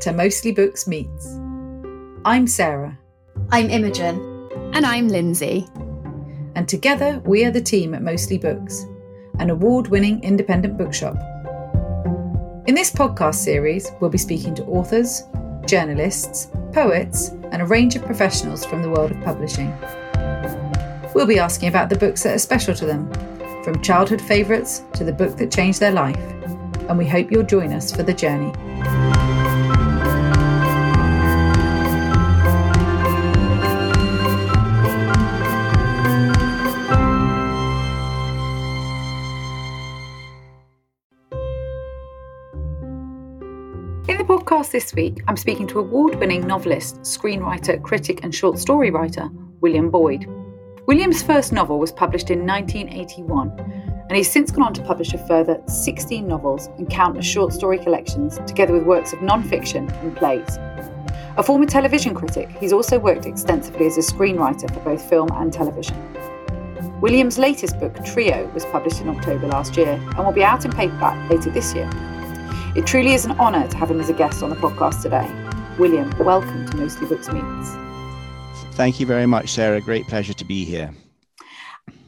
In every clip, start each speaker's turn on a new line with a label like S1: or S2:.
S1: Welcome to Mostly Books Meets. I'm Sarah.
S2: I'm Imogen.
S3: And I'm Lindsay.
S1: And together we are the team at Mostly Books, an award winning independent bookshop. In this podcast series, we'll be speaking to authors, journalists, poets, and a range of professionals from the world of publishing. We'll be asking about the books that are special to them, from childhood favourites to the book that changed their life, and we hope you'll join us for the journey. Podcast this week, I'm speaking to award winning novelist, screenwriter, critic, and short story writer William Boyd. William's first novel was published in 1981, and he's since gone on to publish a further 16 novels and countless short story collections, together with works of non fiction and plays. A former television critic, he's also worked extensively as a screenwriter for both film and television. William's latest book, Trio, was published in October last year and will be out in paperback later this year. It truly is an honour to have him as a guest on the podcast today. William, welcome to Mostly Books Meets.
S4: Thank you very much, Sarah. Great pleasure to be here.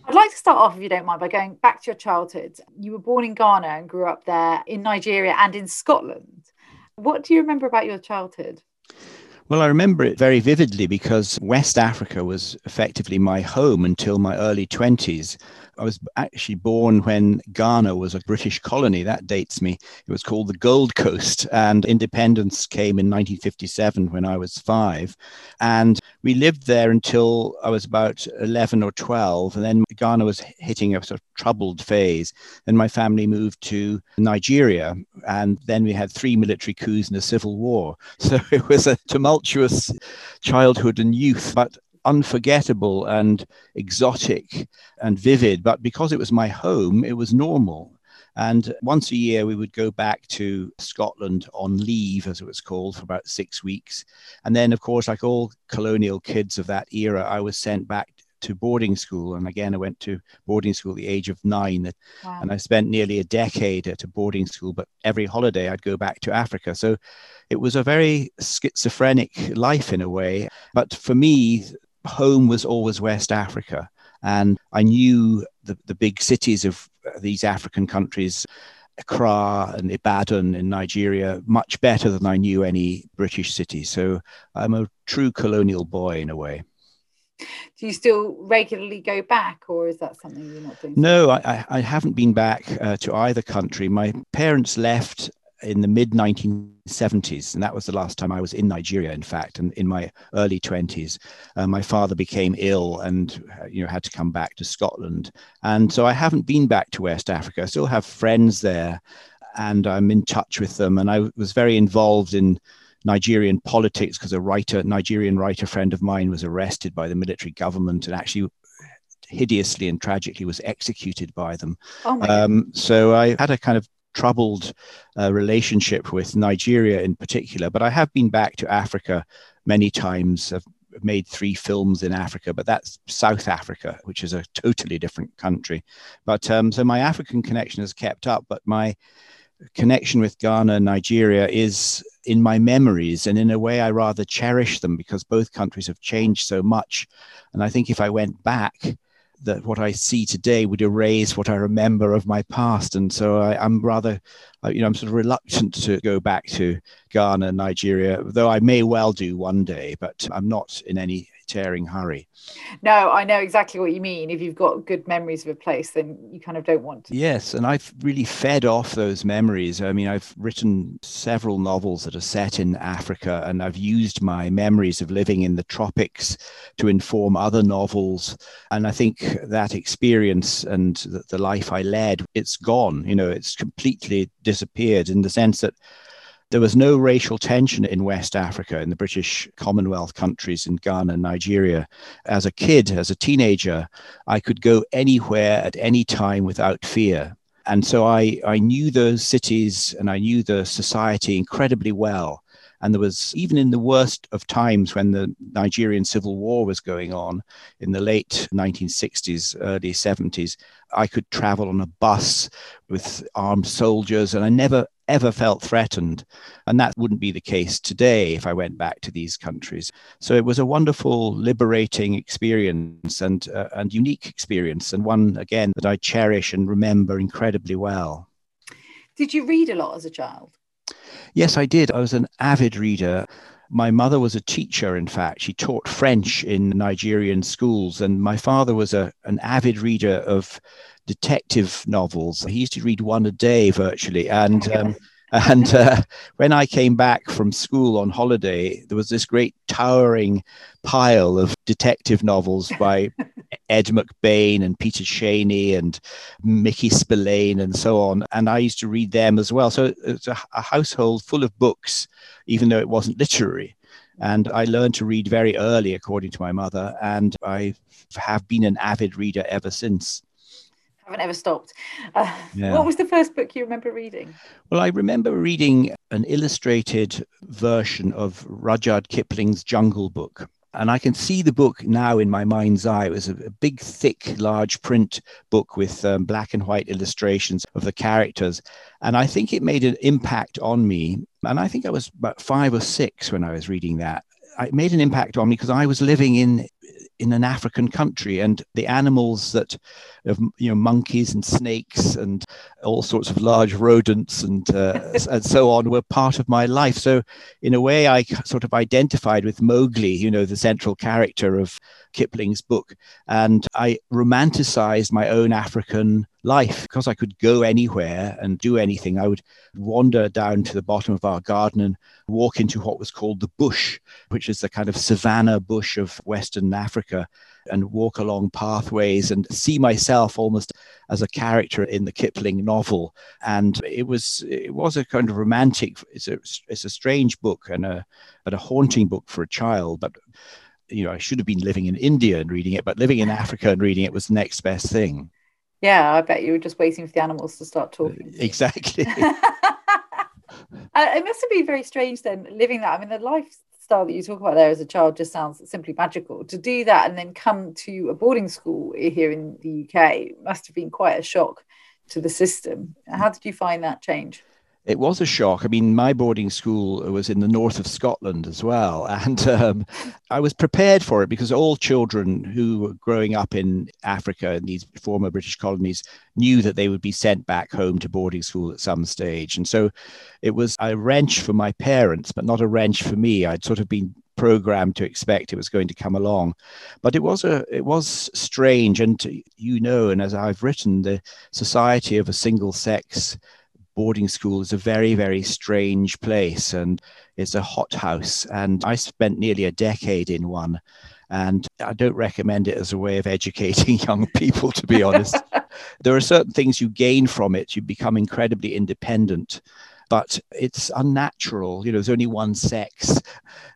S1: I'd like to start off, if you don't mind, by going back to your childhood. You were born in Ghana and grew up there in Nigeria and in Scotland. What do you remember about your childhood?
S4: Well, I remember it very vividly because West Africa was effectively my home until my early 20s. I was actually born when Ghana was a British colony. That dates me. It was called the Gold Coast, and independence came in 1957 when I was five. And we lived there until I was about 11 or 12. And then Ghana was hitting a sort of troubled phase. Then my family moved to Nigeria, and then we had three military coups and a civil war. So it was a tumultuous childhood and youth. But unforgettable and exotic and vivid. But because it was my home, it was normal. And once a year, we would go back to Scotland on leave, as it was called, for about six weeks. And then, of course, like all colonial kids of that era, I was sent back to boarding school. And again, I went to boarding school at the age of nine. Wow. And I spent nearly a decade at a boarding school, but every holiday I'd go back to Africa. So it was a very schizophrenic life in a way. But for me, home was always West Africa. And I knew the, the big cities of these African countries, Accra and Ibadan in Nigeria, much better than I knew any British city. So I'm a true colonial boy in a way.
S1: Do you still regularly go back, or is that something you're not doing?
S4: No, I, I haven't been back uh, to either country. My parents left in the mid 1970s, and that was the last time I was in Nigeria. In fact, and in my early 20s, uh, my father became ill, and uh, you know had to come back to Scotland. And so I haven't been back to West Africa. I still have friends there, and I'm in touch with them. And I was very involved in Nigerian politics because a writer, Nigerian writer friend of mine, was arrested by the military government and actually hideously and tragically was executed by them. Oh um, so I had a kind of troubled uh, relationship with Nigeria in particular. But I have been back to Africa many times. I've made three films in Africa, but that's South Africa, which is a totally different country. But um, so my African connection has kept up, but my connection with Ghana and Nigeria is in my memories. And in a way, I rather cherish them because both countries have changed so much. And I think if I went back, that what I see today would erase what I remember of my past. And so I, am rather, uh, you know, I'm sort of reluctant to go back to Ghana, Nigeria, though I may well do one day, but I'm not in any tearing hurry.
S1: No, I know exactly what you mean. If you've got good memories of a place, then you kind of don't want to.
S4: Yes, and I've really fed off those memories. I mean, I've written several novels that are set in Africa, and I've used my memories of living in the tropics to inform other novels. And I think that experience and the, the life I led, it's gone. You know, it's completely disappeared in the sense that there was no racial tension in West Africa, in the British Commonwealth countries, in Ghana and Nigeria. As a kid, as a teenager, I could go anywhere at any time without fear. And so I, I knew those cities and I knew the society incredibly well. And there was, even in the worst of times when the Nigerian civil war was going on in the late 1960s, early 70s, I could travel on a bus with armed soldiers. And I never, ever felt threatened. And that wouldn't be the case today if I went back to these countries. So it was a wonderful, liberating experience and, uh, and unique experience, and one, again, that I cherish and remember incredibly well.
S1: Did you read a lot as a child?
S4: Yes, I did. I was an avid reader. My mother was a teacher, in fact. She taught French in Nigerian schools, and my father was a, an avid reader of detective novels. He used to read one a day virtually. And um, and uh, when I came back from school on holiday, there was this great towering pile of detective novels by Ed McBain and Peter Cheyney and Mickey Spillane and so on. And I used to read them as well. So it's a, a household full of books, even though it wasn't literary. And I learned to read very early, according to my mother, and I have been an avid reader ever since
S1: haven't ever stopped. Uh, yeah. What was the first book you remember reading?
S4: Well, I remember reading an illustrated version of Rudyard Kipling's Jungle Book. And I can see the book now in my mind's eye. It was a, big, thick, large print book with um, black and white illustrations of the characters. And I think it made an impact on me. And I think I was about five or six when I was reading that. It made an impact on me because I was living in in an African country, and the animals that, you know, monkeys and snakes and all sorts of large rodents and uh, and so on were part of my life. So, in a way, I sort of identified with Mowgli, you know, the central character of Kipling's book, and I romanticized my own African life because I could go anywhere and do anything. I would wander down to the bottom of our garden and walk into what was called the bush, which is the kind of savanna bush of Western Africa, and walk along pathways and see myself almost as a character in the Kipling novel. And it was it was a kind of romantic. It's a it's a strange book and a but a haunting book for a child, but. You know, I should have been living in India and reading it, but living in Africa and reading it was the next best thing.
S1: Yeah, I bet you were just waiting for the animals to start talking.
S4: Exactly.
S1: Uh, it must have been very strange then living that. I mean, the lifestyle that you talk about there as a child just sounds simply magical. To do that and then come to a boarding school here in the UK must have been quite a shock to the system. How did you find that change?
S4: It was a shock. I mean, my boarding school was in the north of Scotland as well. And um, I was prepared for it because all children who were growing up in Africa in these former British colonies knew that they would be sent back home to boarding school at some stage. And so it was a wrench for my parents, but not a wrench for me. I'd sort of been programmed to expect it was going to come along but it was a it was strange and you know and as i've written the society of a single sex boarding school is a very, very strange place and it's a hothouse. And I spent nearly a decade in one. And I don't recommend it as a way of educating young people, to be honest. there are certain things you gain from it. You become incredibly independent, but it's unnatural. You know, there's only one sex.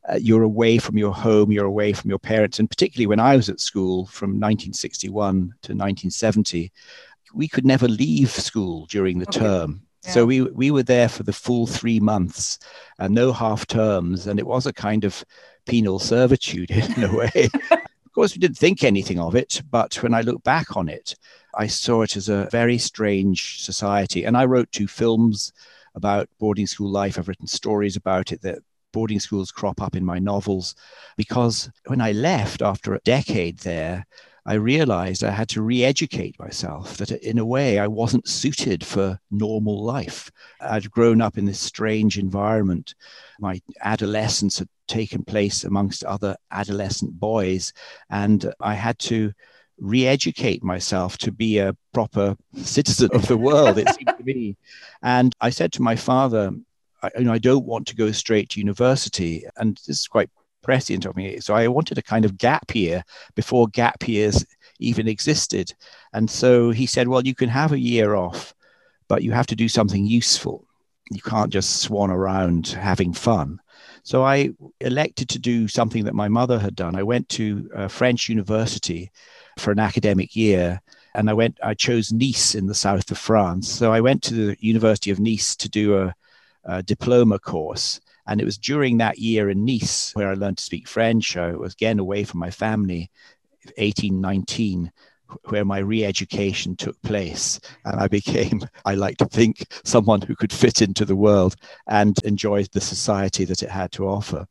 S4: Uh, you're away from your home, you're away from your parents. And particularly when I was at school from 1961 to 1970, we could never leave school during the okay. term so we we were there for the full three months, and no half terms, and it was a kind of penal servitude in a way. of course, we didn't think anything of it, but when I look back on it, I saw it as a very strange society. And I wrote two films about boarding school life. I've written stories about it that boarding schools crop up in my novels because when I left after a decade there, I realized I had to re educate myself, that in a way I wasn't suited for normal life. I'd grown up in this strange environment. My adolescence had taken place amongst other adolescent boys, and I had to re educate myself to be a proper citizen of the world, it seemed to me. And I said to my father, I, you know, I don't want to go straight to university. And this is quite prescient of me. So I wanted a kind of gap year before gap years even existed. And so he said, Well, you can have a year off, but you have to do something useful. You can't just swan around having fun. So I elected to do something that my mother had done. I went to a French university for an academic year and I went I chose Nice in the south of France. So I went to the University of Nice to do a, a diploma course and it was during that year in Nice where I learned to speak French. I was again away from my family, 18, 19, where my re-education took place and i became i like to think someone who could fit into the world and enjoy the society that it had to offer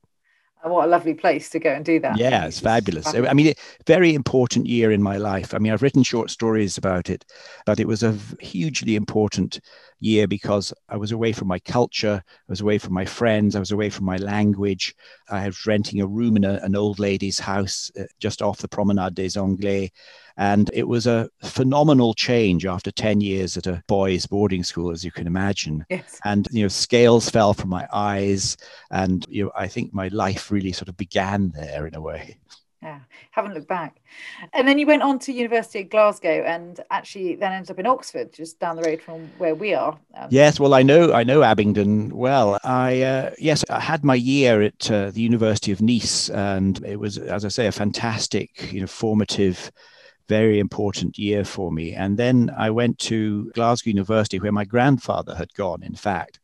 S1: and what a lovely place to go and do that.
S4: Yeah, it's, fabulous. fabulous. I mean, a very important year in my life. I mean, I've written short stories about it, but it was a hugely important year because I was away from my culture, I was away from my friends, I was away from my language. I was renting a room in a, an old lady's house uh, just off the Promenade des Anglais. And it was a phenomenal change after 10 years at a boys' boarding school, as you can imagine.
S1: Yes.
S4: And, you know, scales fell from my eyes. And, you know, I think my life really sort of began there in a way.
S1: Yeah, haven't looked back. And then you went on to University of Glasgow and actually then ended up in Oxford, just down the road from where we are.
S4: Um, yes, well, I know I know Abingdon well. I uh, yes, I had my year at uh, the University of Nice, and it was, as I say, a fantastic, you know, formative very important year for me. And then I went to Glasgow University, where my grandfather had gone, in fact.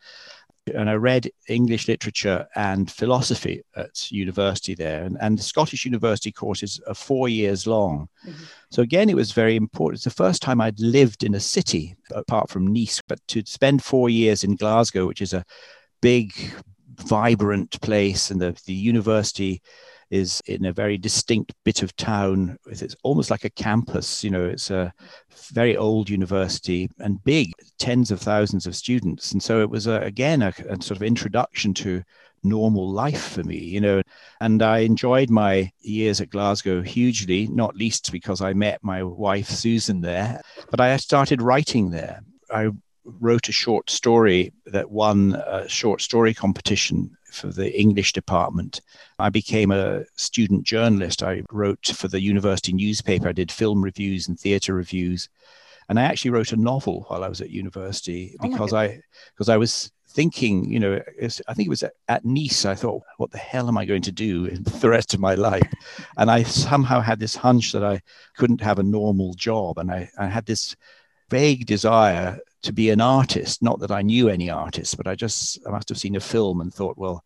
S4: And I read English literature and philosophy at university there. And, and the Scottish University courses are four years long. Mm-hmm. So, again, it was very important. It's the first time I'd lived in a city apart from Nice, but to spend four years in Glasgow, which is a big, vibrant place, and the, the university is in a very distinct bit of town. It's almost like a campus. You know, it's a very old university and big, tens of thousands of students. And so it was, a, again, a, a sort of introduction to normal life for me, you know. And I enjoyed my years at Glasgow hugely, not least because I met my wife Susan there, but I started writing there. I wrote a short story that won a short story competition for the English department. I became a student journalist. I wrote for the university newspaper. I did film reviews and theatre reviews. And I actually wrote a novel while I was at university oh because oh I because I was thinking, you know, I think it was at, at, Nice. I thought, what the hell am I going to do the rest of my life? And I somehow had this hunch that I couldn't have a normal job, and I, I had this vague desire to be an artist. Not that I knew any artists, but I just I must have seen a film and thought, well,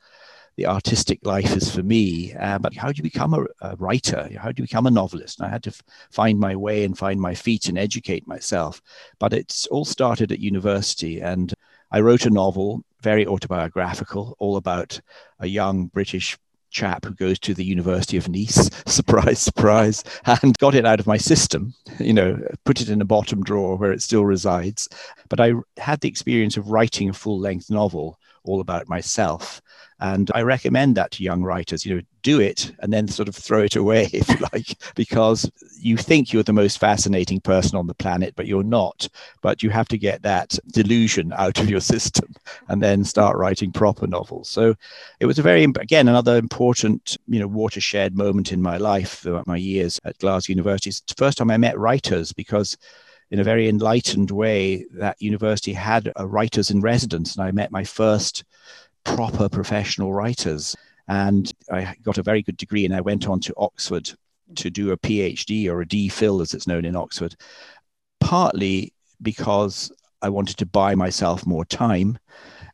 S4: the artistic life is for me. Uh, but how do you become a, a, writer? How do you become a novelist? And I had to f- find my way and find my feet and educate myself. But it's all started at university, and I wrote a novel, very autobiographical, all about a young British chap who goes to the University of Nice, surprise, surprise, and got it out of my system, you know, put it in a bottom drawer where it still resides. But I had the experience of writing a full length novel all about myself. And I recommend that to young writers, you know, do it and then sort of throw it away, if you like, because you think you're the most fascinating person on the planet, but you're not. But you have to get that delusion out of your system and then start writing proper novels. So it was a very, again, another important, you know, watershed moment in my life throughout my years at Glasgow University. It's the first time I met writers because in a very enlightened way, that university had a writers in residence, and I met my first proper professional writers. And I got a very good degree, and I went on to Oxford to do a PhD or a DPhil, as it's known in Oxford, partly because I wanted to buy myself more time,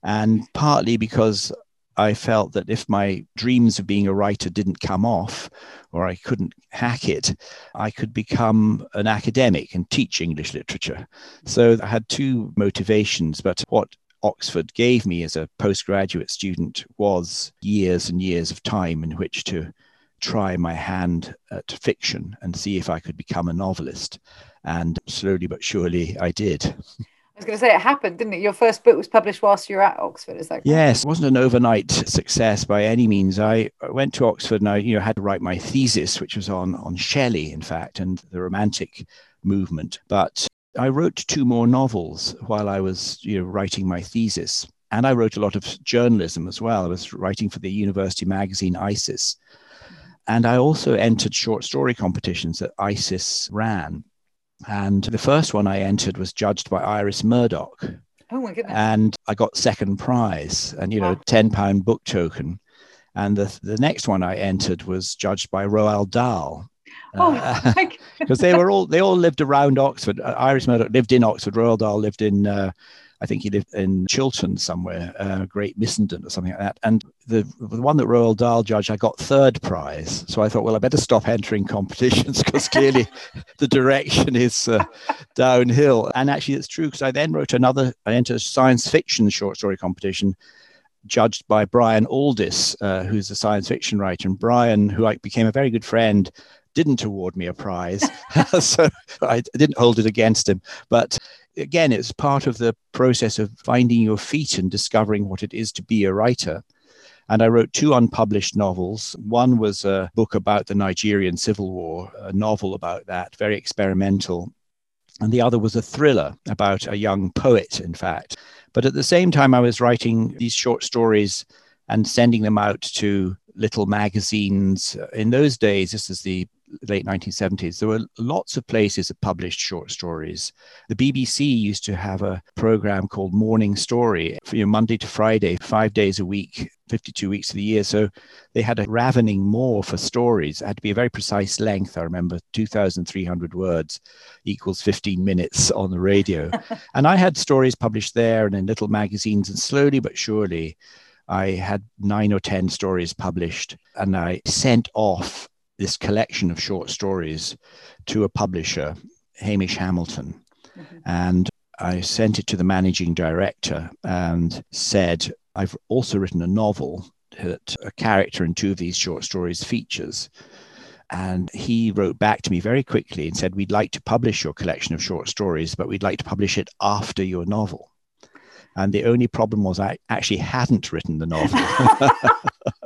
S4: and partly because I felt that if my dreams of being a writer didn't come off, or I couldn't hack it, I could become an academic and teach English literature. So I had two motivations, but what Oxford gave me as a postgraduate student was years and years of time in which to try my hand at fiction and see if I could become a novelist. And slowly but surely I did.
S1: was going to say it happened, didn't it? Your first book was published whilst you were at Oxford, is that correct?
S4: Yes, it wasn't an overnight success by any means. I went to Oxford and I, you know, had to write my thesis, which was on on Shelley, in fact, and the Romantic movement. But I wrote two more novels while I was, you know, writing my thesis, and I wrote a lot of journalism as well. I was writing for the university magazine Isis. Mm-hmm. And I also entered short story competitions that Isis ran. And the first one I entered was judged by Iris Murdoch.
S1: Oh my goodness.
S4: And I got second prize and, you know, 10 pound book token. And the, the next one I entered was judged by Roald Dahl.
S1: Oh, uh,
S4: because they were all they all lived around Oxford. Uh, Iris Murdoch lived in Oxford. Roald Dahl lived in. Uh, I think he lived in Chiltern somewhere, uh, Great Missenden or something like that. And the, the one that Roald Dahl judged, I got third prize. So I thought, well, I better stop entering competitions because clearly the direction is uh, downhill. And actually, it's true because I then wrote another, I entered a science fiction short story competition judged by Brian Aldiss, uh, who's a science fiction writer. And Brian, who I became a very good friend, didn't award me a prize. so I didn't hold it against him. But again, it's part of the process of finding your feet and discovering what it is to be a writer. And I wrote two unpublished novels. One was a book about the Nigerian Civil War, a novel about that, very experimental. And the other was a thriller about a young poet, in fact. But at the same time, I was writing these short stories and sending them out to little magazines. In those days, this is the late 1970s, there were lots of places that published short stories. The BBC used to have a program called Morning Story, for, you know, Monday to Friday, five days a week, 52 weeks of the year. So they had a ravening maw for stories. It had to be a very precise length. I remember 2,300 words equals 15 minutes on the radio. and I had stories published there and in little magazines, and slowly but surely, I had nine or 10 stories published, and I sent off this collection of short stories to a publisher, Hamish Hamilton. Mm-hmm. And I sent it to the managing director and said, I've also written a novel that a character in two of these short stories features. And he wrote back to me very quickly and said, We'd like to publish your collection of short stories, but we'd like to publish it after your novel. And the only problem was I actually hadn't written the novel.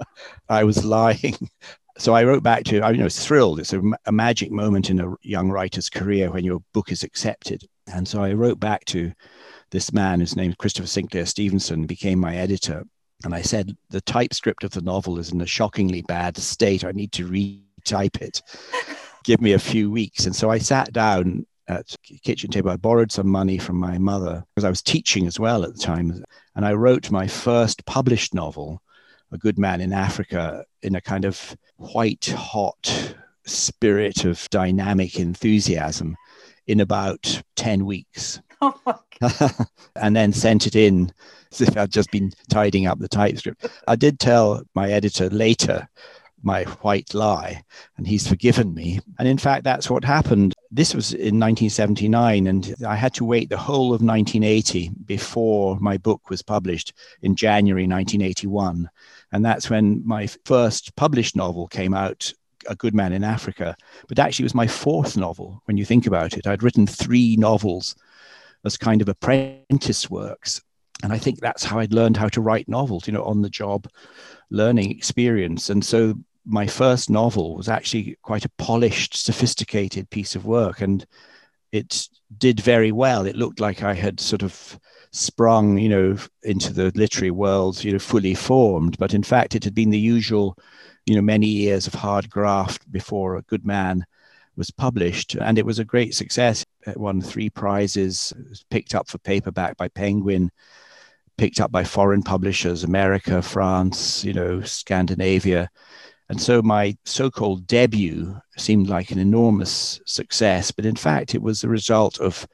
S4: I was lying so I wrote back to, I you know, thrilled. It's a, a, magic moment in a young writer's career when your book is accepted. And so I wrote back to this man, his name is Christopher Sinclair Stevenson, became my editor. And I said, the typescript of the novel is in a shockingly bad state. I need to retype it. Give me a few weeks. And so I sat down at kitchen table. I borrowed some money from my mother because I was teaching as well at the time. And I wrote my first published novel a good man in Africa in a kind of white hot spirit of dynamic enthusiasm in about 10 weeks. Oh and then sent it in as if I'd just been tidying up the typescript. I did tell my editor later my white lie, and he's forgiven me. And in fact, that's what happened. This was in 1979, and I had to wait the whole of 1980 before my book was published in January 1981. And that's when my first published novel came out, A Good Man in Africa. But actually, it was my fourth novel when you think about it. I'd written three novels as kind of apprentice works. And I think that's how I'd learned how to write novels, you know, on the job learning experience. And so my first novel was actually quite a polished, sophisticated piece of work. And it did very well. It looked like I had sort of sprung, you know, into the literary world, you know, fully formed. But in fact, it had been the usual, you know, many years of hard graft before A Good Man was published. And it was a great success. It won three prizes, picked up for paperback by Penguin, picked up by foreign publishers, America, France, you know, Scandinavia. And so my so called debut seemed like an enormous success. But in fact, it was the result of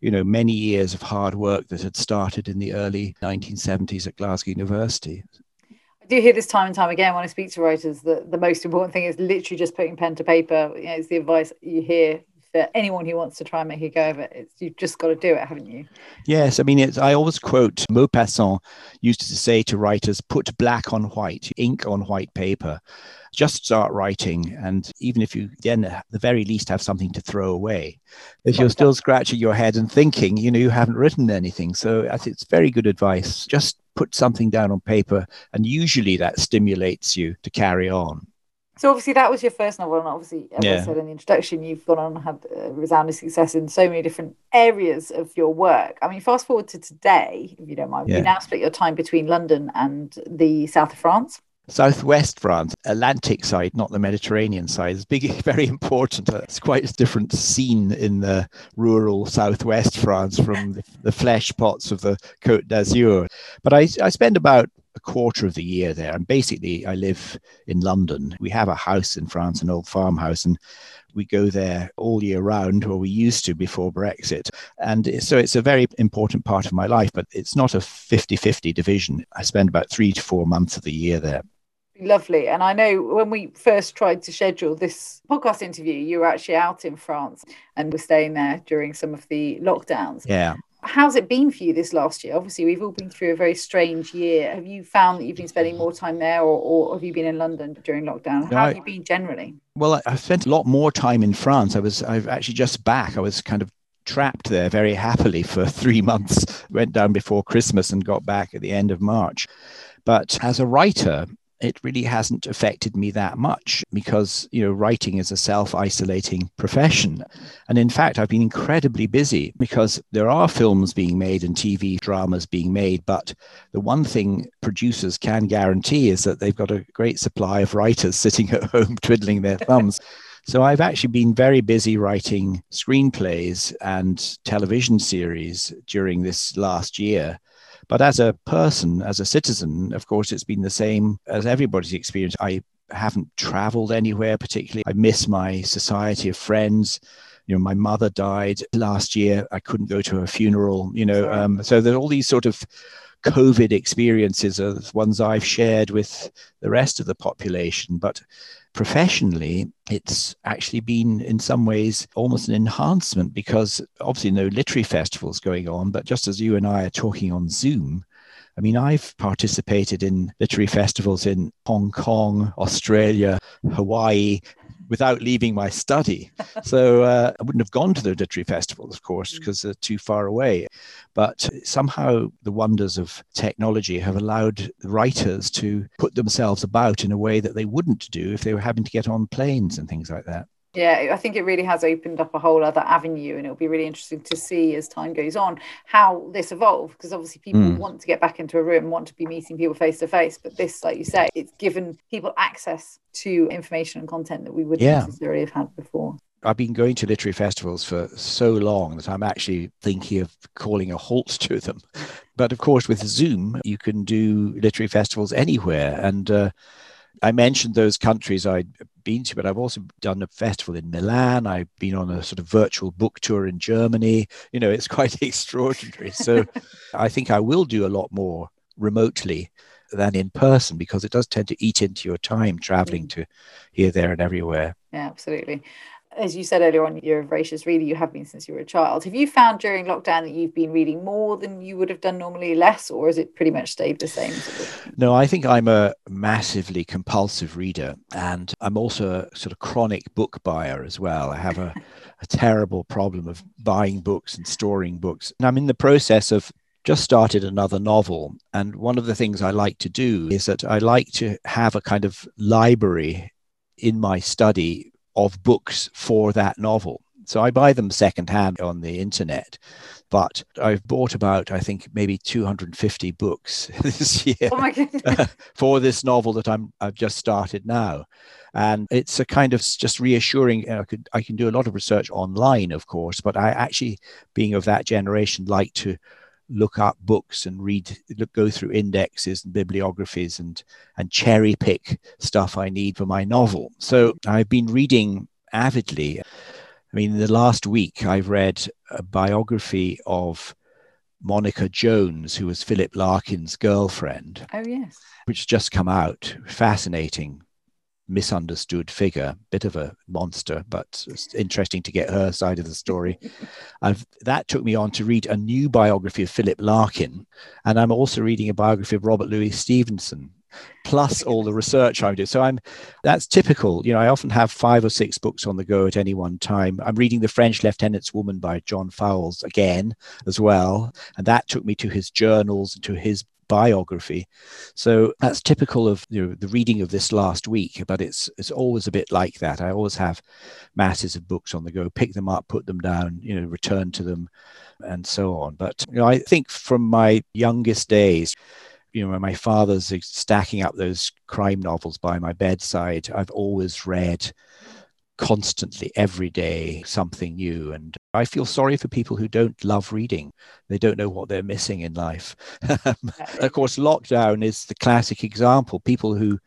S4: you know, many years of hard work that had started in the early 1970s at Glasgow University.
S1: I do hear this time and time again when I speak to writers that the most important thing is literally just putting pen to paper. You know, it's the advice you hear for anyone who wants to try and make a go of it. It's, you've just got to do it, haven't you?
S4: Yes. I mean, it's, I always quote Maupassant used to say to writers, put black on white, ink on white paper just start writing. And even if you then at the very least have something to throw away, if you're still scratching your head and thinking, you know, you haven't written anything. So it's very good advice. Just put something down on paper, and usually that stimulates you to carry on.
S1: So obviously that was your first novel, and obviously, as yeah. I said in the introduction, you've gone on and had uh, resounding success in so many different areas of your work. I mean, fast forward to today, if you don't mind, yeah. you now split your time between London and the south of France
S4: southwest France, Atlantic side, not the Mediterranean side, is big, very important. It's quite a different scene in the rural southwest France from the, the flesh pots of the Côte d'Azur. But I, I spend about a quarter of the year there. And basically, I live in London. We have a house in France, an old farmhouse, and we go there all year round, or we used to before Brexit. And so it's a very important part of my life, but it's not a 50 50 division. I spend about three to four months of the year there.
S1: Lovely. And I know when we first tried to schedule this podcast interview, you were actually out in France and were staying there during some of the lockdowns.
S4: Yeah.
S1: How's it been for you this last year? Obviously, we've all been through a very strange year. Have you found that you've been spending more time there or, or have you been in London during lockdown? How no, have you been generally?
S4: Well, I've spent a lot more time in France. I was I've actually just back. I was kind of trapped there very happily for three months. Went down before Christmas and got back at the end of March. But as a writer, it really hasn't affected me that much because you know writing is a self-isolating profession and in fact i've been incredibly busy because there are films being made and tv dramas being made but the one thing producers can guarantee is that they've got a great supply of writers sitting at home twiddling their thumbs so I've actually been very busy writing screenplays and television series during this last year. But as a person, as a citizen, of course, it's been the same as everybody's experience. I haven't traveled anywhere particularly. I miss my society of friends. You know, my mother died last year. I couldn't go to her funeral, you know. Um, so there's all these sort of COVID experiences are ones I've shared with the rest of the population. But professionally, it's actually been in some ways almost an enhancement because obviously no literary festivals going on, but just as you and I are talking on Zoom, I mean, I've participated in literary festivals in Hong Kong, Australia, Hawaii, without leaving my study. So uh, I wouldn't have gone to the literary festivals, of course, because mm. they're too far away. But somehow the wonders of technology have allowed writers to put themselves about in a way that they wouldn't do if they were having to get on planes and things like that.
S1: Yeah, I think it really has opened up a whole other avenue, and it'll be really interesting to see as time goes on how this evolves. Because obviously, people mm. want to get back into a room, want to be meeting people face to face, but this, like you say, it's given people access to information and content that we wouldn't yeah. necessarily have had before.
S4: I've been going to literary festivals for so long that I'm actually thinking of calling a halt to them. But of course, with Zoom, you can do literary festivals anywhere, and uh, I mentioned those countries I'd been to, but I've also done a festival in Milan. I've been on a sort of virtual book tour in Germany. You know, it's quite extraordinary. So I think I will do a lot more remotely than in person because it does tend to eat into your time traveling mm. to here, there, and everywhere.
S1: Yeah, absolutely as you said earlier on, you're a voracious reader. You have been since you were a child. Have you found during lockdown that you've been reading more than you would have done normally, less, or has it pretty much stayed the same?
S4: No, I think I'm a massively compulsive reader, and I'm also a sort of chronic book buyer as well. I have a, a terrible problem of buying books and storing books, and I'm in the process of just started another novel. And one of the things I like to do is that I like to have a kind of library in my study of books for that novel. So I buy them secondhand on the internet, but I've bought about, I think, maybe 250 books this year
S1: oh
S4: for this novel that I'm I've just started now, and it's a kind of just reassuring. You know, I could I can do a lot of research online, of course, but I actually, being of that generation, like to look up books and read look, go through indexes and bibliographies and and cherry pick stuff I need for my novel. So I've been reading avidly. I mean, in the last week I've read a biography of Monica Jones, who was Philip Larkin's girlfriend.
S1: Oh yes.
S4: Which just come out. Fascinating misunderstood figure, bit of a monster, but it's interesting to get her side of the story. I've, that took me on to read a new biography of Philip Larkin, and I'm also reading a biography of Robert Louis Stevenson. Plus all the research I'm doing. So I'm that's typical. You know, I often have five or six books on the go at any one time. I'm reading The French Lieutenant's Woman by John Fowles again as well. And that took me to his journals and to his biography. So that's typical of you know, the reading of this last week, but it's it's always a bit like that. I always have masses of books on the go, pick them up, put them down, you know, return to them, and so on. But you know, I think from my youngest days, you know, my father's stacking up those crime novels by my bedside, I've always read constantly, every day, something new. And I feel sorry for people who don't love reading. They don't know what they're missing in life. of course, lockdown is the classic example. People who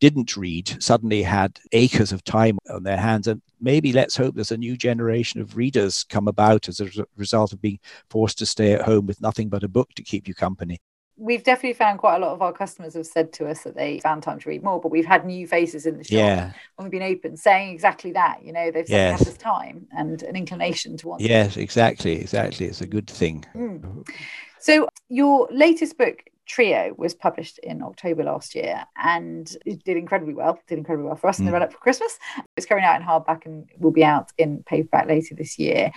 S4: didn't read suddenly had acres of time on their hands. And maybe let's hope there's a new generation of readers come about as a result of being forced to stay at home with nothing but a book to keep you company
S1: we've definitely found quite a lot of our customers have said to us that they found time to read more, but we've had new faces in the shop
S4: yeah.
S1: when we've been open saying exactly that. You know, they've yes. have this time and an inclination to want. To.
S4: Yes, exactly, exactly. It's a good thing.
S1: Mm. So your latest book, Trio, was published in October last year and it did incredibly well. Did incredibly well for us mm. in the hmm. run up for Christmas. It's coming out in hardback and will be out in paperback later this year.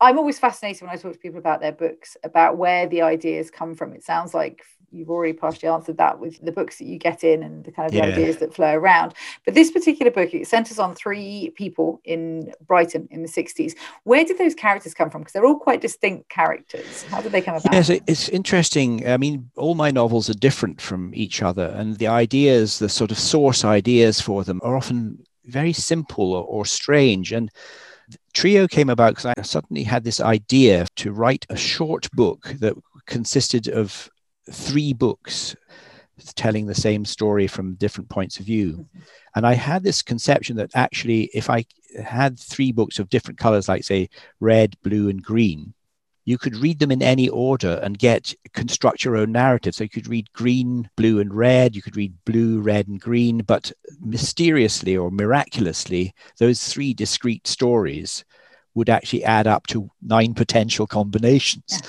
S1: I'm always fascinated when I talk to people about their books, about where the ideas come from. It sounds like you've already partially answered that with the books that you get in and the kind of yeah. ideas that flow around. But this particular book, it centers on three people in Brighton in the 60s. Where did those characters come from? Because they're all quite distinct characters. How did they come about?
S4: Yes, it's interesting. I mean, all my novels are different from each other, and the ideas, the sort of source ideas for them, are often very simple or, or strange. And Trio came about because I suddenly had this idea to write a short book that consisted of three books telling the same story from different points of view. Mm-hmm. And I had this conception that actually, if I had three books of different colors, like say red, blue, and green, you could read them in any order and get construct your own narrative. So you could read green, blue, and red. You could read blue, red, and green. But mysteriously or miraculously, those three discrete stories would actually add up to nine potential combinations. Yeah.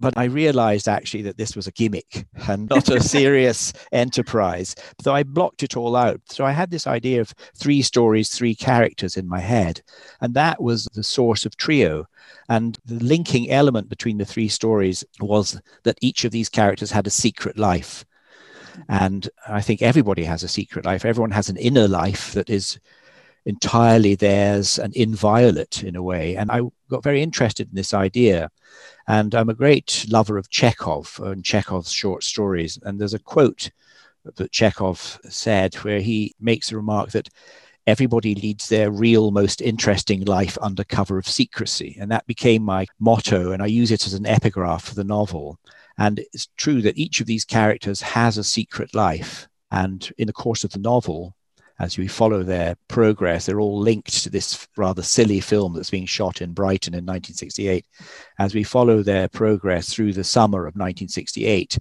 S4: But I realized actually that this was a gimmick and not a serious enterprise. So I blocked it all out. So I had this idea of three stories, three characters in my head. And that was the source of Trio. And the linking element between the three stories was that each of these characters had a secret life. And I think everybody has a secret life. Everyone has an inner life that is entirely theirs and inviolate in a way. And I got very interested in this idea. And I'm a great lover of Chekhov and Chekhov's short stories. And there's a quote that Chekhov said where he makes a remark that everybody leads their real, most interesting life under cover of secrecy. And that became my motto. And I use it as an epigraph for the novel. And it's true that each of these characters has a secret life. And in the course of the novel, as we follow their progress, they're all linked to this rather silly film that's being shot in Brighton in 1968. As we follow their progress through the summer of 1968,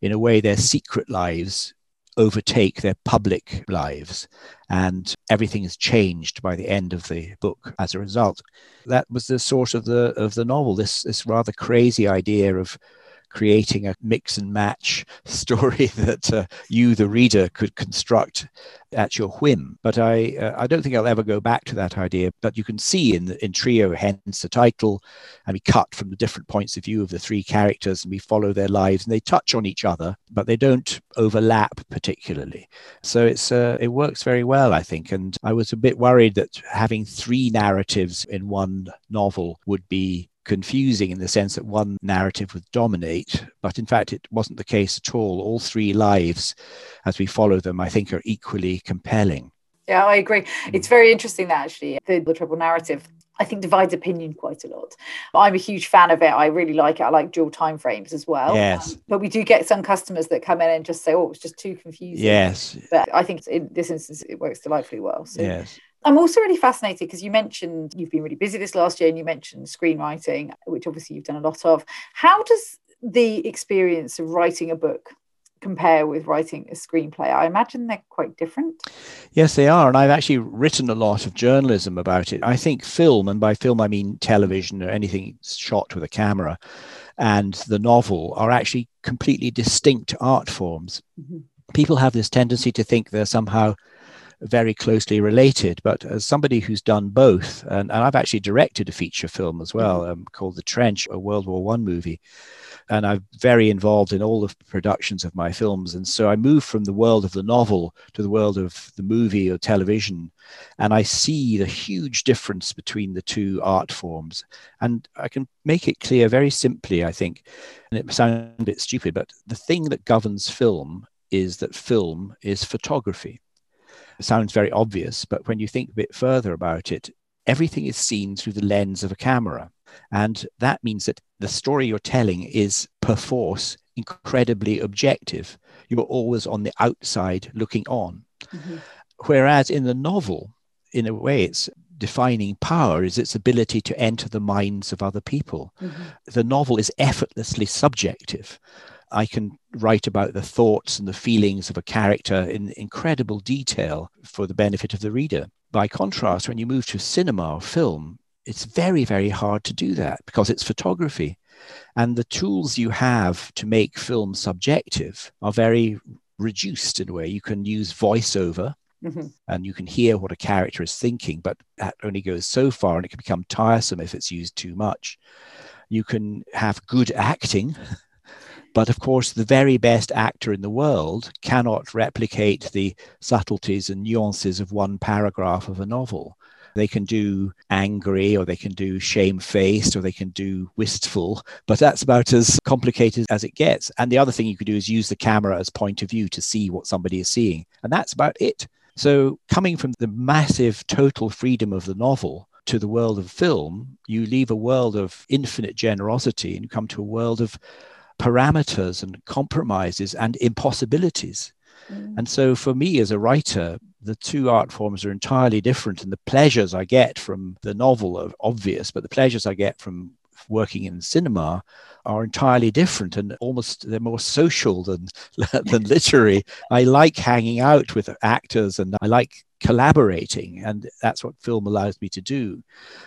S4: in a way, their secret lives overtake their public lives, and everything is changed by the end of the book as a result. That was the source of the of the novel. This this rather crazy idea of creating a mix and match story that uh, you, the reader, could construct at your whim. But I, uh, I don't think I'll ever go back to that idea. But you can see in in Trio, hence the title, and we cut from the different points of view of the three characters, and we follow their lives, and they touch on each other, but they don't overlap particularly. So it's uh, it works very well, I think. And I was a bit worried that having three narratives in one novel would be confusing in the sense that one narrative would dominate, but in fact, it wasn't the case at all. All three lives, as we follow them, I think are equally compelling.
S1: Yeah, I agree. It's very interesting that actually the, the triple narrative I think divides opinion quite a lot. I'm a huge fan of it. I really like it. I like dual time frames as well.
S4: Yes.
S1: Um, but we do get some customers that come in and just say, "Oh, it's just too confusing."
S4: Yes.
S1: But I think in this instance, it works delightfully well.
S4: So yes.
S1: I'm also really fascinated because you mentioned you've been really busy this last year and you mentioned screenwriting, which obviously you've done a lot of. How does the experience of writing a book compare with writing a screenplay? I imagine they're quite different.
S4: Yes, they are. And I've actually written a lot of journalism about it. I think film, and by film I mean television or anything shot with a camera, and the novel are actually completely distinct art forms. Mm-hmm. People have this tendency to think they're somehow very closely related. But as somebody who's done both, and, and I've actually directed a feature film as well mm-hmm. um, called The Trench, a World War One movie, and I'm very involved in all the productions of my films. And so I move from the world of the novel to the world of the movie or television, and I see the huge difference between the two art forms. And I can make it clear very simply, I think, and it sounds a bit stupid, but the thing that governs film is that film is photography sounds very obvious, but when you think a bit further about it, everything is seen through the lens of a camera. And that means that the story you're telling is perforce incredibly objective. You're always on the outside looking on. Mm-hmm. Whereas in the novel, in a way, it's defining power is its ability to enter the minds of other people. Mm-hmm. The novel is effortlessly subjective. I can write about the thoughts and the feelings of a character in incredible detail for the benefit of the reader. By contrast, when you move to cinema or film, it's very, very hard to do that because it's photography. And the tools you have to make film subjective are very reduced in a way. You can use voiceover mm-hmm. and you can hear what a character is thinking, but that only goes so far and it can become tiresome if it's used too much. You can have good acting. But of course, the very best actor in the world cannot replicate the subtleties and nuances of one paragraph of a novel. They can do angry or they can do shamefaced or they can do wistful, but that's about as complicated as it gets. And the other thing you could do is use the camera as point of view to see what somebody is seeing. And that's about it. So, coming from the massive total freedom of the novel to the world of film, you leave a world of infinite generosity and you come to a world of parameters and compromises and impossibilities. Mm. And so, for me as a writer, the two art forms are entirely different. And the pleasures I get from the novel are obvious, but the pleasures I get from working in cinema are entirely different and almost they're more social than than literary. I like hanging out with actors and I like collaborating and that's what film allows me to do.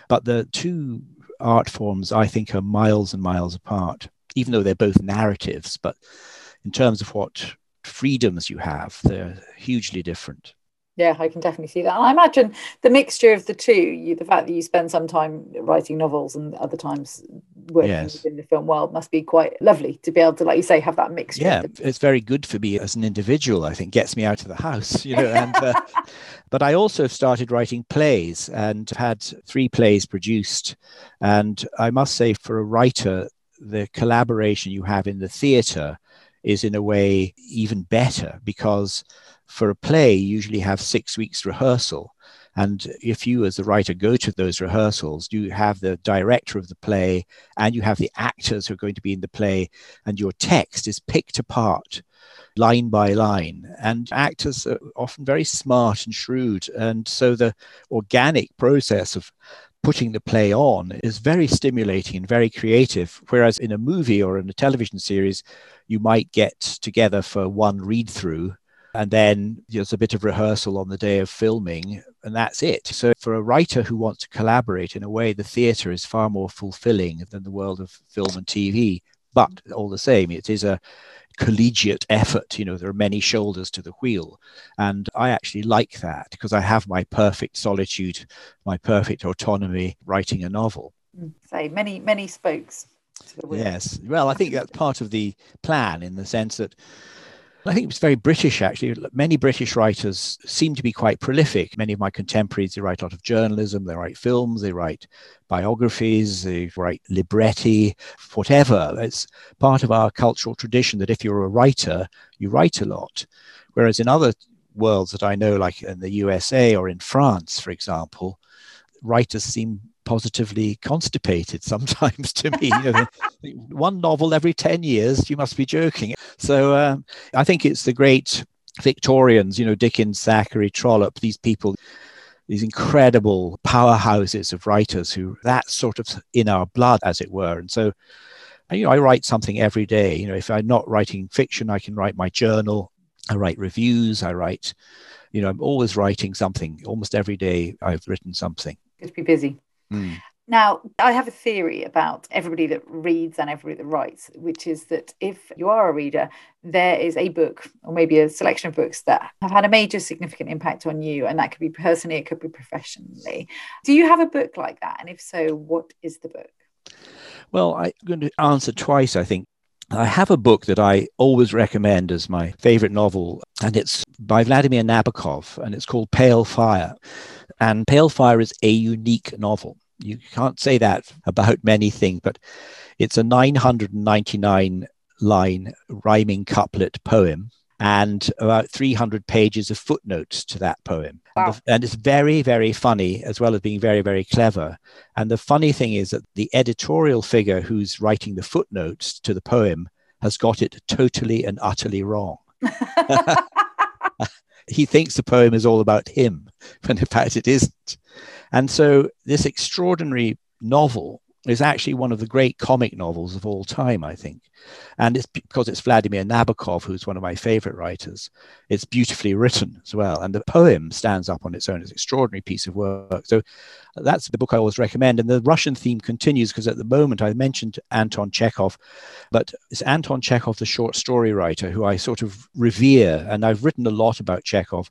S4: But the two art forms I think are miles and miles apart, even though they're both narratives, but in terms of what freedoms you have, they're hugely different.
S1: Yeah, I can definitely see that. I imagine the mixture of the two, you, the fact that you spend some time writing novels and other times working yes. in the film world must be quite lovely to be able to, like you say, have that mixture.
S4: Yeah, it's very good for me as an individual, I think, gets me out of the house, you know. And, uh, but I also started writing plays and had three plays produced. And I must say, for a writer, the collaboration you have in the theatre is in a way even better because for a play, you usually have six weeks rehearsal. And if you, as the writer, go to those rehearsals, you have the director of the play and you have the actors who are going to be in the play, and your text is picked apart line by line. And actors are often very smart and shrewd. And so the organic process of putting the play on is very stimulating and very creative. Whereas in a movie or in a television series, you might get together for one read through and then there's a bit of rehearsal on the day of filming and that's it so for a writer who wants to collaborate in a way the theatre is far more fulfilling than the world of film and tv but all the same it is a collegiate effort you know there are many shoulders to the wheel. And i actually like that because i have my perfect solitude my perfect autonomy writing a novel.
S1: Mm, Say many many spokes
S4: yes. Well i think that's part of the plan in the sense that I think it's very British, actually. Many British writers seem to be quite prolific. Many of my contemporaries, they write a lot of journalism, they write films, they write biographies, they write libretti, whatever. It's part of our cultural tradition that if you're a writer, you write a lot. Whereas in other worlds that I know, like in the USA or in France, for example, writers seem positively constipated sometimes to me. You know, one novel every 10 years, you must be joking. So um, I think it's the great Victorians, you know, Dickens, Thackeray, Trollope, these people, these incredible powerhouses of writers who that sort of in our blood, as it were. And so, you know, I write something every day. You know, if I'm not writing fiction, I can write my journal. I write reviews. I write, you know, I'm always writing something. Almost every day I've written something.
S1: Good to be busy. Mm. Now, I have a theory about everybody that reads and everybody that writes, which is that if you are a reader, there is a book or maybe a selection of books that have had a major significant impact on you. And that could be personally, it could be professionally. Do you have a book like that? And if so, what is the book?
S4: Well, I'm going to answer twice, I think. I have a book that I always recommend as my favorite novel, and it's by Vladimir Nabokov, and it's called Pale Fire. And Pale Fire is a unique novel. You can't say that about many things, but it's a 999 line rhyming couplet poem. and about 300 pages of footnotes to that poem.
S1: Wow.
S4: And, the, and, it's very, very funny as well as being very, very clever. And the funny thing is that the editorial figure who's writing the footnotes to the poem has got it totally and utterly wrong. he thinks the poem is all about him, when in fact it isn't. And so this extraordinary novel is actually one of the great comic novels of all time, I think. And it's because it's Vladimir Nabokov, who's one of my favorite writers. It's beautifully written as well. And the poem stands up on its own. It's an extraordinary piece of work. So that's the book I always recommend. And the Russian theme continues because at the moment I mentioned Anton Chekhov, but it's Anton Chekhov, the short story writer, who I sort of revere. And I've written a lot about Chekhov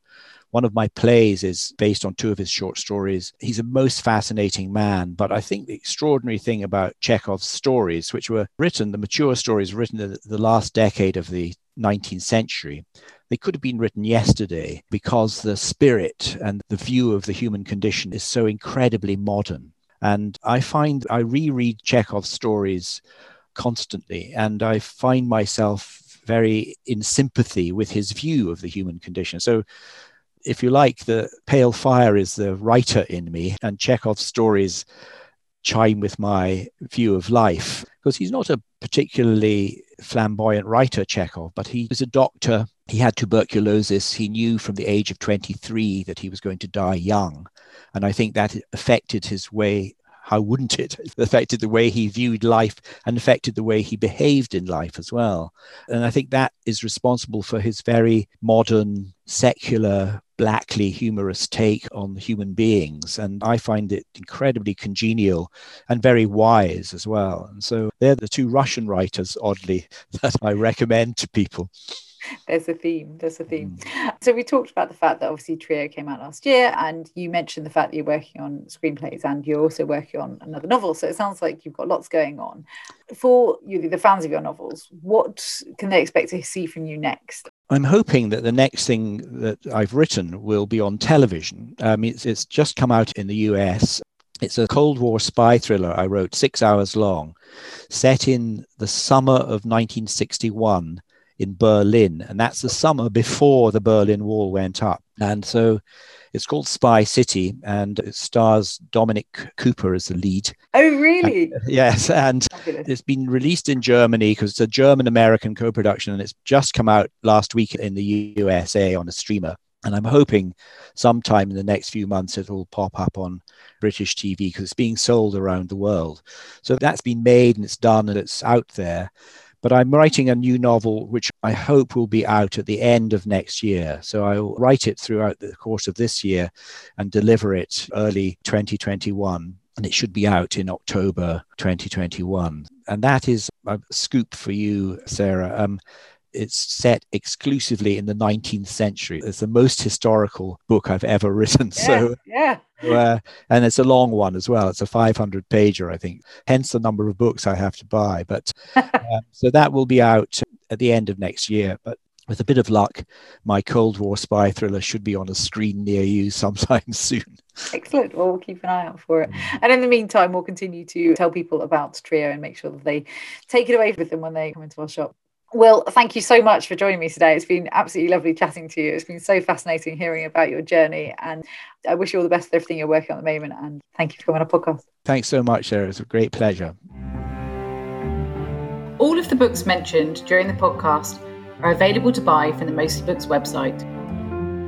S4: one of my plays is based on two of his short stories. He's a most fascinating man, but I think the extraordinary thing about Chekhov's stories, which were written, the mature stories written in the last decade of the 19th century, they could have been written yesterday because the spirit and the view of the human condition is so incredibly modern. And I find I reread Chekhov's stories constantly, and I find myself very in sympathy with his view of the human condition. So if you like, the pale fire is the writer in me, and Chekhov's stories chime with my view of life because he's not a particularly flamboyant writer, Chekhov, but he was a doctor. He had tuberculosis. He knew from the age of 23 that he was going to die young. And I think that affected his way how wouldn't it? It affected the way he viewed life and affected the way he behaved in life as well. And I think that is responsible for his very modern, secular, blackly humorous take on human beings. And I find it incredibly congenial and very wise as well. And so they're the two Russian writers, oddly, that I recommend to people
S1: there's a theme there's a theme mm. so we talked about the fact that obviously trio came out last year and you mentioned the fact that you're working on screenplays and you're also working on another novel so it sounds like you've got lots going on for you the fans of your novels what can they expect to see from you next
S4: I'm hoping that the next thing that I've written will be on television. Um, it's, it's just come out in the US. It's a Cold War spy thriller I wrote, six hours long, set in the summer of 1961 in Berlin, and that's the summer before the Berlin Wall went up. And so it's called Spy City, and it stars Dominic Cooper as the lead.
S1: Oh, really?
S4: And, uh, yes, and oh, Fabulous. it's been released in Germany because it's a German-American co-production, and it's just come out last week in the USA on a streamer. And I'm hoping sometime in the next few months it will pop up on British TV because it's being sold around the world. So that's been made and it's done and it's out there. But I'm writing a new novel, which I hope will be out at the end of next year. So I'll write it throughout the course of this year and deliver it early 2021 and it should be out in October 2021. And that is a scoop for you, Sarah. Um, it's set exclusively in the 19th century. It's the most historical book I've ever written.
S1: Yeah, so, yeah.
S4: Uh, and it's a long one as well. It's a 500 pager, I think, hence the number of books I have to buy. But uh, so that will be out at the end of next year. But with a bit of luck, my Cold War spy thriller should be on a screen near you sometime soon.
S1: Excellent. Well, we'll keep an eye out for it. Mm. And in the meantime, we'll continue to tell people about Trio and make sure that they take it away with them when they come into our shop. Will, thank you so much for joining me today. It's been absolutely lovely chatting to you. It's been so fascinating hearing about your journey. And I wish you all the best with everything you're working on at the moment. And thank you for coming on a podcast.
S4: Thanks so much, Sarah. It's a great pleasure.
S1: All of the books mentioned during the podcast are available to buy from the Mostly Books website.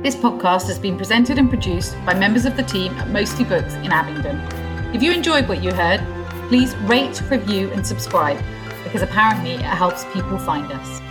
S1: This podcast has been presented and produced by members of the team at Mostly Books in Abingdon. If you enjoyed what you heard, please rate, review, and subscribe because apparently it helps people find us.